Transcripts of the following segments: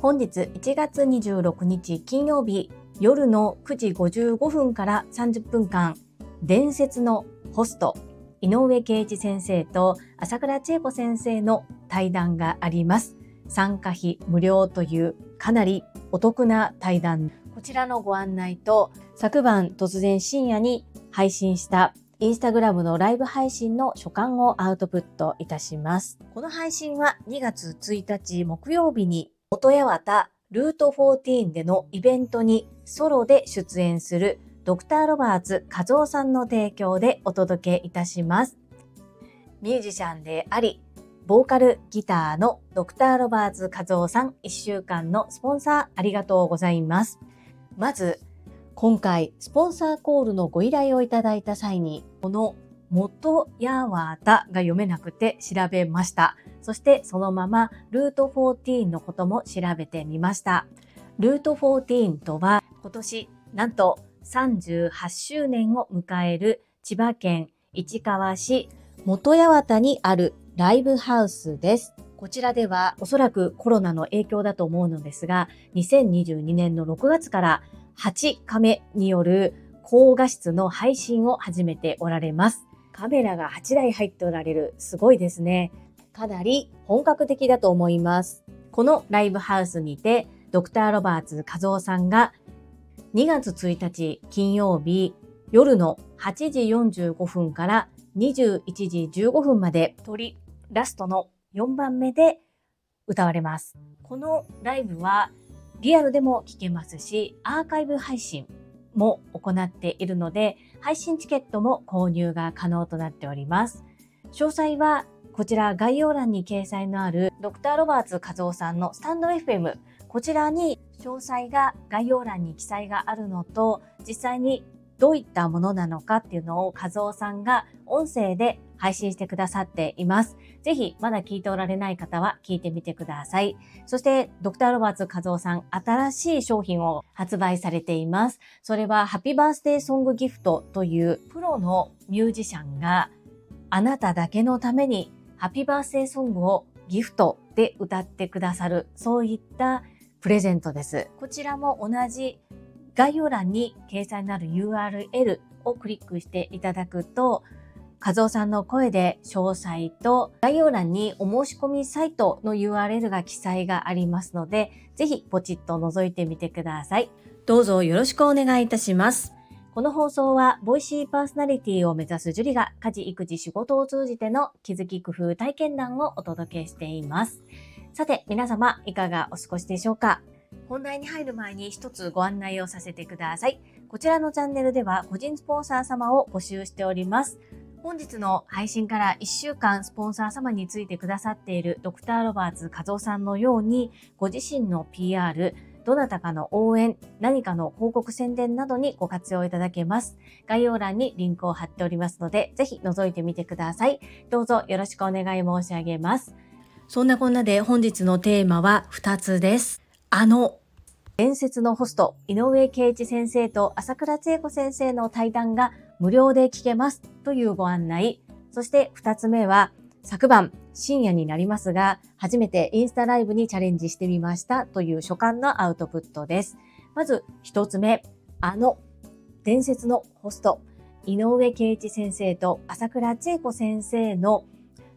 本日1月26日金曜日夜の9時55分から30分間伝説のホスト井上圭一先生と朝倉千恵子先生の対談があります。参加費無料というかなりお得な対談。こちらのご案内と昨晩突然深夜に配信したインスタグラムのライブ配信の所感をアウトプットいたします。この配信は2月1日木曜日に元八幡ルート14でのイベントにソロで出演するドクター・ロバーツ和夫さんの提供でお届けいたします。ミュージシャンであり、ボーカルギターのドクター・ロバーツ和夫さん1週間のスポンサーありがとうございます。まず、今回スポンサーコールのご依頼をいただいた際に、この元やわたが読めなくて調べました。そしてそのままルート14のことも調べてみました。ルート14とは今年なんと38周年を迎える千葉県市川市元八幡にあるライブハウスです。こちらではおそらくコロナの影響だと思うのですが、2022年の6月から8カメによる高画質の配信を始めておられます。カメラが8台入っておられる。すごいですね。かなり本格的だと思います。このライブハウスにて、ドクター・ロバーツ和夫さんが2月1日金曜日夜の8時45分から21時15分まで鳥ラストの4番目で歌われます。このライブはリアルでも聴けますし、アーカイブ配信も行っているので、配信チケットも購入が可能となっております。詳細はこちら概要欄に掲載のあるドクターロバーツ和夫さんのスタンド FM こちらに詳細が概要欄に記載があるのと、実際にどういったものなのかっていうのを和夫さんが音声で配信してくださっています。ぜひ、まだ聞いておられない方は聞いてみてください。そして、ドクターロバーツ和夫さん、新しい商品を発売されています。それは、ハッピーバースデーソングギフトというプロのミュージシャンがあなただけのためにハッピーバースデーソングをギフトで歌ってくださる、そういったプレゼントです。こちらも同じ概要欄に掲載になる URL をクリックしていただくと、和夫さんの声で詳細と概要欄にお申し込みサイトの URL が記載がありますので、ぜひポチッと覗いてみてください。どうぞよろしくお願いいたします。この放送は、ボイシーパーソナリティを目指すジュリが家事、育児、仕事を通じての気づき、工夫、体験談をお届けしています。さて、皆様、いかがお過ごしでしょうか？本題に入る前に一つご案内をさせてください。こちらのチャンネルでは個人スポンサー様を募集しております。本日の配信から1週間スポンサー様についてくださっているドクターロバーツ和夫さんのように、ご自身の PR、どなたかの応援、何かの広告宣伝などにご活用いただけます。概要欄にリンクを貼っておりますので、ぜひ覗いてみてください。どうぞよろしくお願い申し上げます。そんなこんなで本日のテーマは2つです。あの、伝説のホスト、井上圭一先生と朝倉千恵子先生の対談が無料で聞けますというご案内。そして2つ目は、昨晩深夜になりますが、初めてインスタライブにチャレンジしてみましたという所感のアウトプットです。まず1つ目、あの伝説のホスト、井上圭一先生と朝倉千恵子先生の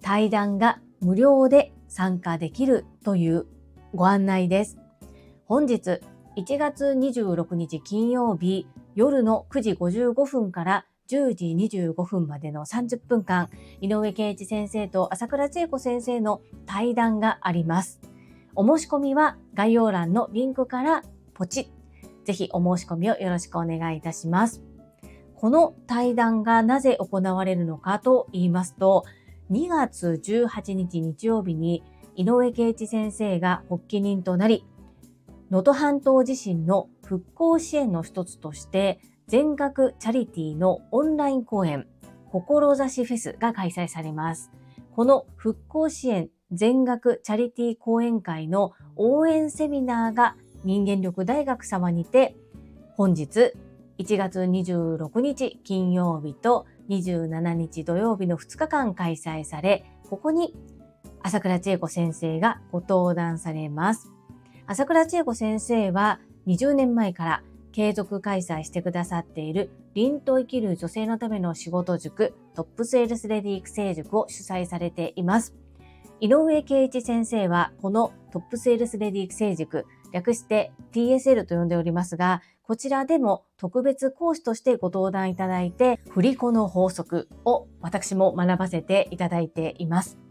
対談が無料で参加できるというご案内です。本日1月26日金曜日夜の9時55分から10時25分までの30分間、井上圭一先生と朝倉千恵子先生の対談があります。お申し込みは概要欄のリンクからポチッ。ぜひお申し込みをよろしくお願いいたします。この対談がなぜ行われるのかと言いますと、2月18日日曜日に井上圭一先生が発起人となり、能登半島地震の復興支援の一つとして、全額チャリティーのオンライン公演、志フェスが開催されます。この復興支援全額チャリティー講演会の応援セミナーが人間力大学様にて、本日1月26日金曜日と27日土曜日の2日間開催され、ここに朝倉千恵子先生がご登壇されます。朝倉千恵子先生は20年前から継続開催してくださっている凛と生きる女性のための仕事塾トップセールスレディ育成塾を主催されています。井上圭一先生はこのトップセールスレディ育成塾略して TSL と呼んでおりますが、こちらでも特別講師としてご登壇いただいて、振り子の法則を私も学ばせていただいています。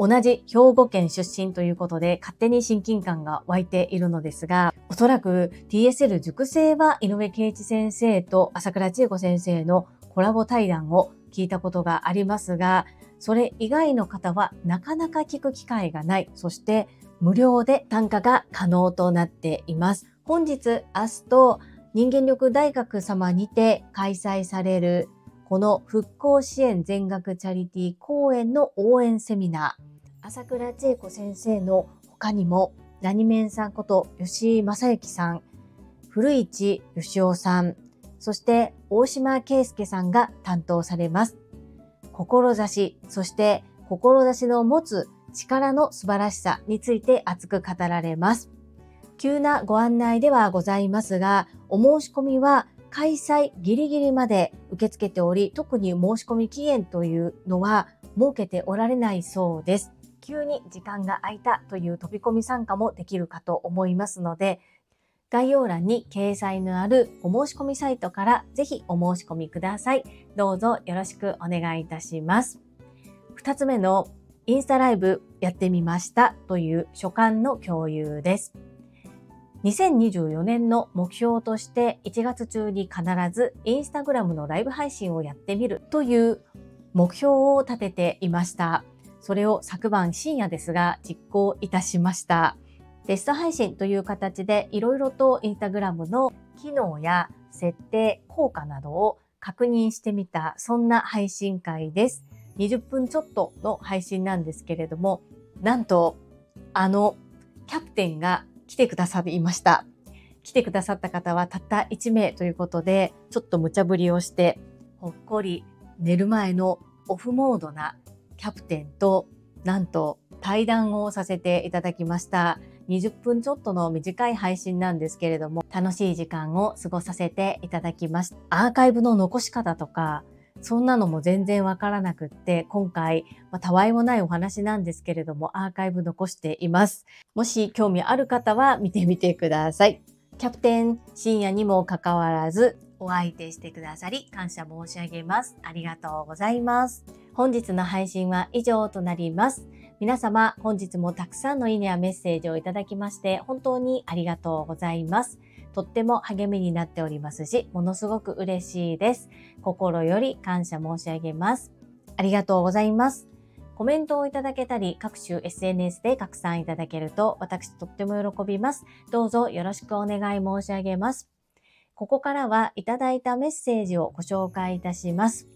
同じ兵庫県出身ということで勝手に親近感が湧いているのですが、おそらく TSL 塾生は井上圭一先生と朝倉千恵子先生のコラボ対談を聞いたことがありますが、それ以外の方はなかなか聞く機会がない。そして無料で参加が可能となっています。本日、明日と人間力大学様にて開催されるこの復興支援全額チャリティー公演の応援セミナー。朝倉千恵子先生の他にも、ラニメンさんこと吉井正幸さん、古市義雄さん、そして大島圭介さんが担当されます。志、そして志の持つ力の素晴らしさについて熱く語られます。急なご案内ではございますが、お申し込みは開催ギリギリまで受け付けており、特に申し込み期限というのは設けておられないそうです。急に時間が空いたという飛び込み参加もできるかと思いますので、概要欄に掲載のあるお申し込みサイトからぜひお申し込みください。どうぞよろしくお願いいたします。二つ目のインスタライブやってみましたという所感の共有です。2024年の目標として1月中に必ずインスタグラムのライブ配信をやってみるという目標を立てていました。それを昨晩深夜ですが実行いたしました。テスト配信という形でいろいろとインスタグラムの機能や設定、効果などを確認してみた、そんな配信会です。20分ちょっとの配信なんですけれども、なんと、あの、キャプテンが来てくださいました。来てくださった方はたった1名ということで、ちょっと無茶ぶりをして、ほっこり寝る前のオフモードなキャプテンとなんと対談をさせていただきました。20分ちょっとの短い配信なんですけれども、楽しい時間を過ごさせていただきました。アーカイブの残し方とか、そんなのも全然わからなくって、今回、まあ、たわいもないお話なんですけれども、アーカイブ残しています。もし興味ある方は見てみてください。キャプテン、深夜にもかかわらず、お相手してくださり、感謝申し上げます。ありがとうございます。本日の配信は以上となります。皆様、本日もたくさんのいいねやメッセージをいただきまして、本当にありがとうございます。とっても励みになっておりますし、ものすごく嬉しいです。心より感謝申し上げます。ありがとうございます。コメントをいただけたり、各種 SNS で拡散いただけると、私とっても喜びます。どうぞよろしくお願い申し上げます。ここからはいただいたメッセージをご紹介いたします。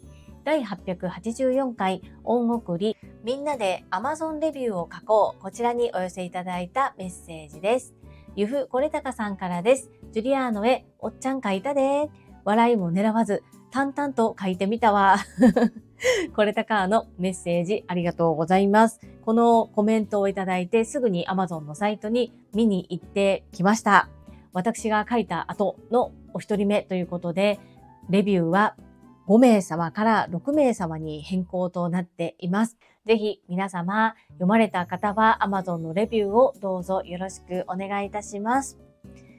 第884回音送りみんなで Amazon レビューを書こうこちらにお寄せいただいたメッセージです。ゆふこれたかさんからです。ジュリアーノへおっちゃん書いたで笑いも狙わず淡々と書いてみたわ。これたかのメッセージありがとうございます。このコメントをいただいてすぐに Amazon のサイトに見に行ってきました。私が書いた後のお一人目ということで、レビューは5名様から6名様に変更となっています。ぜひ皆様読まれた方は Amazon のレビューをどうぞよろしくお願いいたします。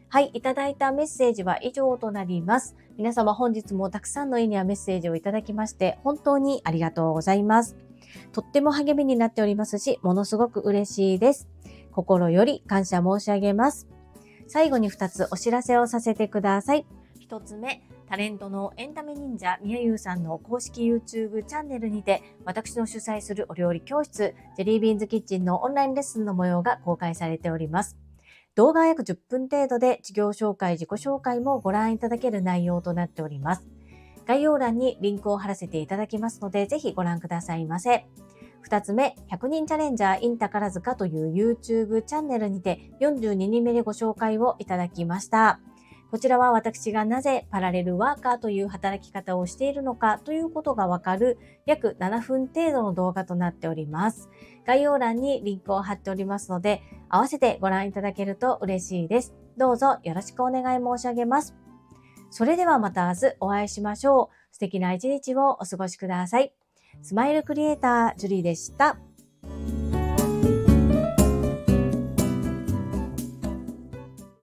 はい、いただいたメッセージは以上となります。皆様本日もたくさんのいいねやメッセージをいただきまして本当にありがとうございます。とっても励みになっておりますし、ものすごく嬉しいです。心より感謝申し上げます。最後に2つお知らせをさせてください。1つ目、タレントのエンタメ忍者みやゆうさんの公式 YouTube チャンネルにて、私の主催するお料理教室、ジェリービーンズキッチンのオンラインレッスンの模様が公開されております。動画は約10分程度で事業紹介、自己紹介もご覧いただける内容となっております。概要欄にリンクを貼らせていただきますので、ぜひご覧くださいませ。二つ目、100人チャレンジャー in 宝塚という YouTube チャンネルにて42人目でご紹介をいただきました。こちらは私がなぜパラレルワーカーという働き方をしているのかということがわかる約7分程度の動画となっております。概要欄にリンクを貼っておりますので、合わせてご覧いただけると嬉しいです。どうぞよろしくお願い申し上げます。それではまた明日お会いしましょう。素敵な一日をお過ごしください。スマイルクリエイター、ジュリーでした。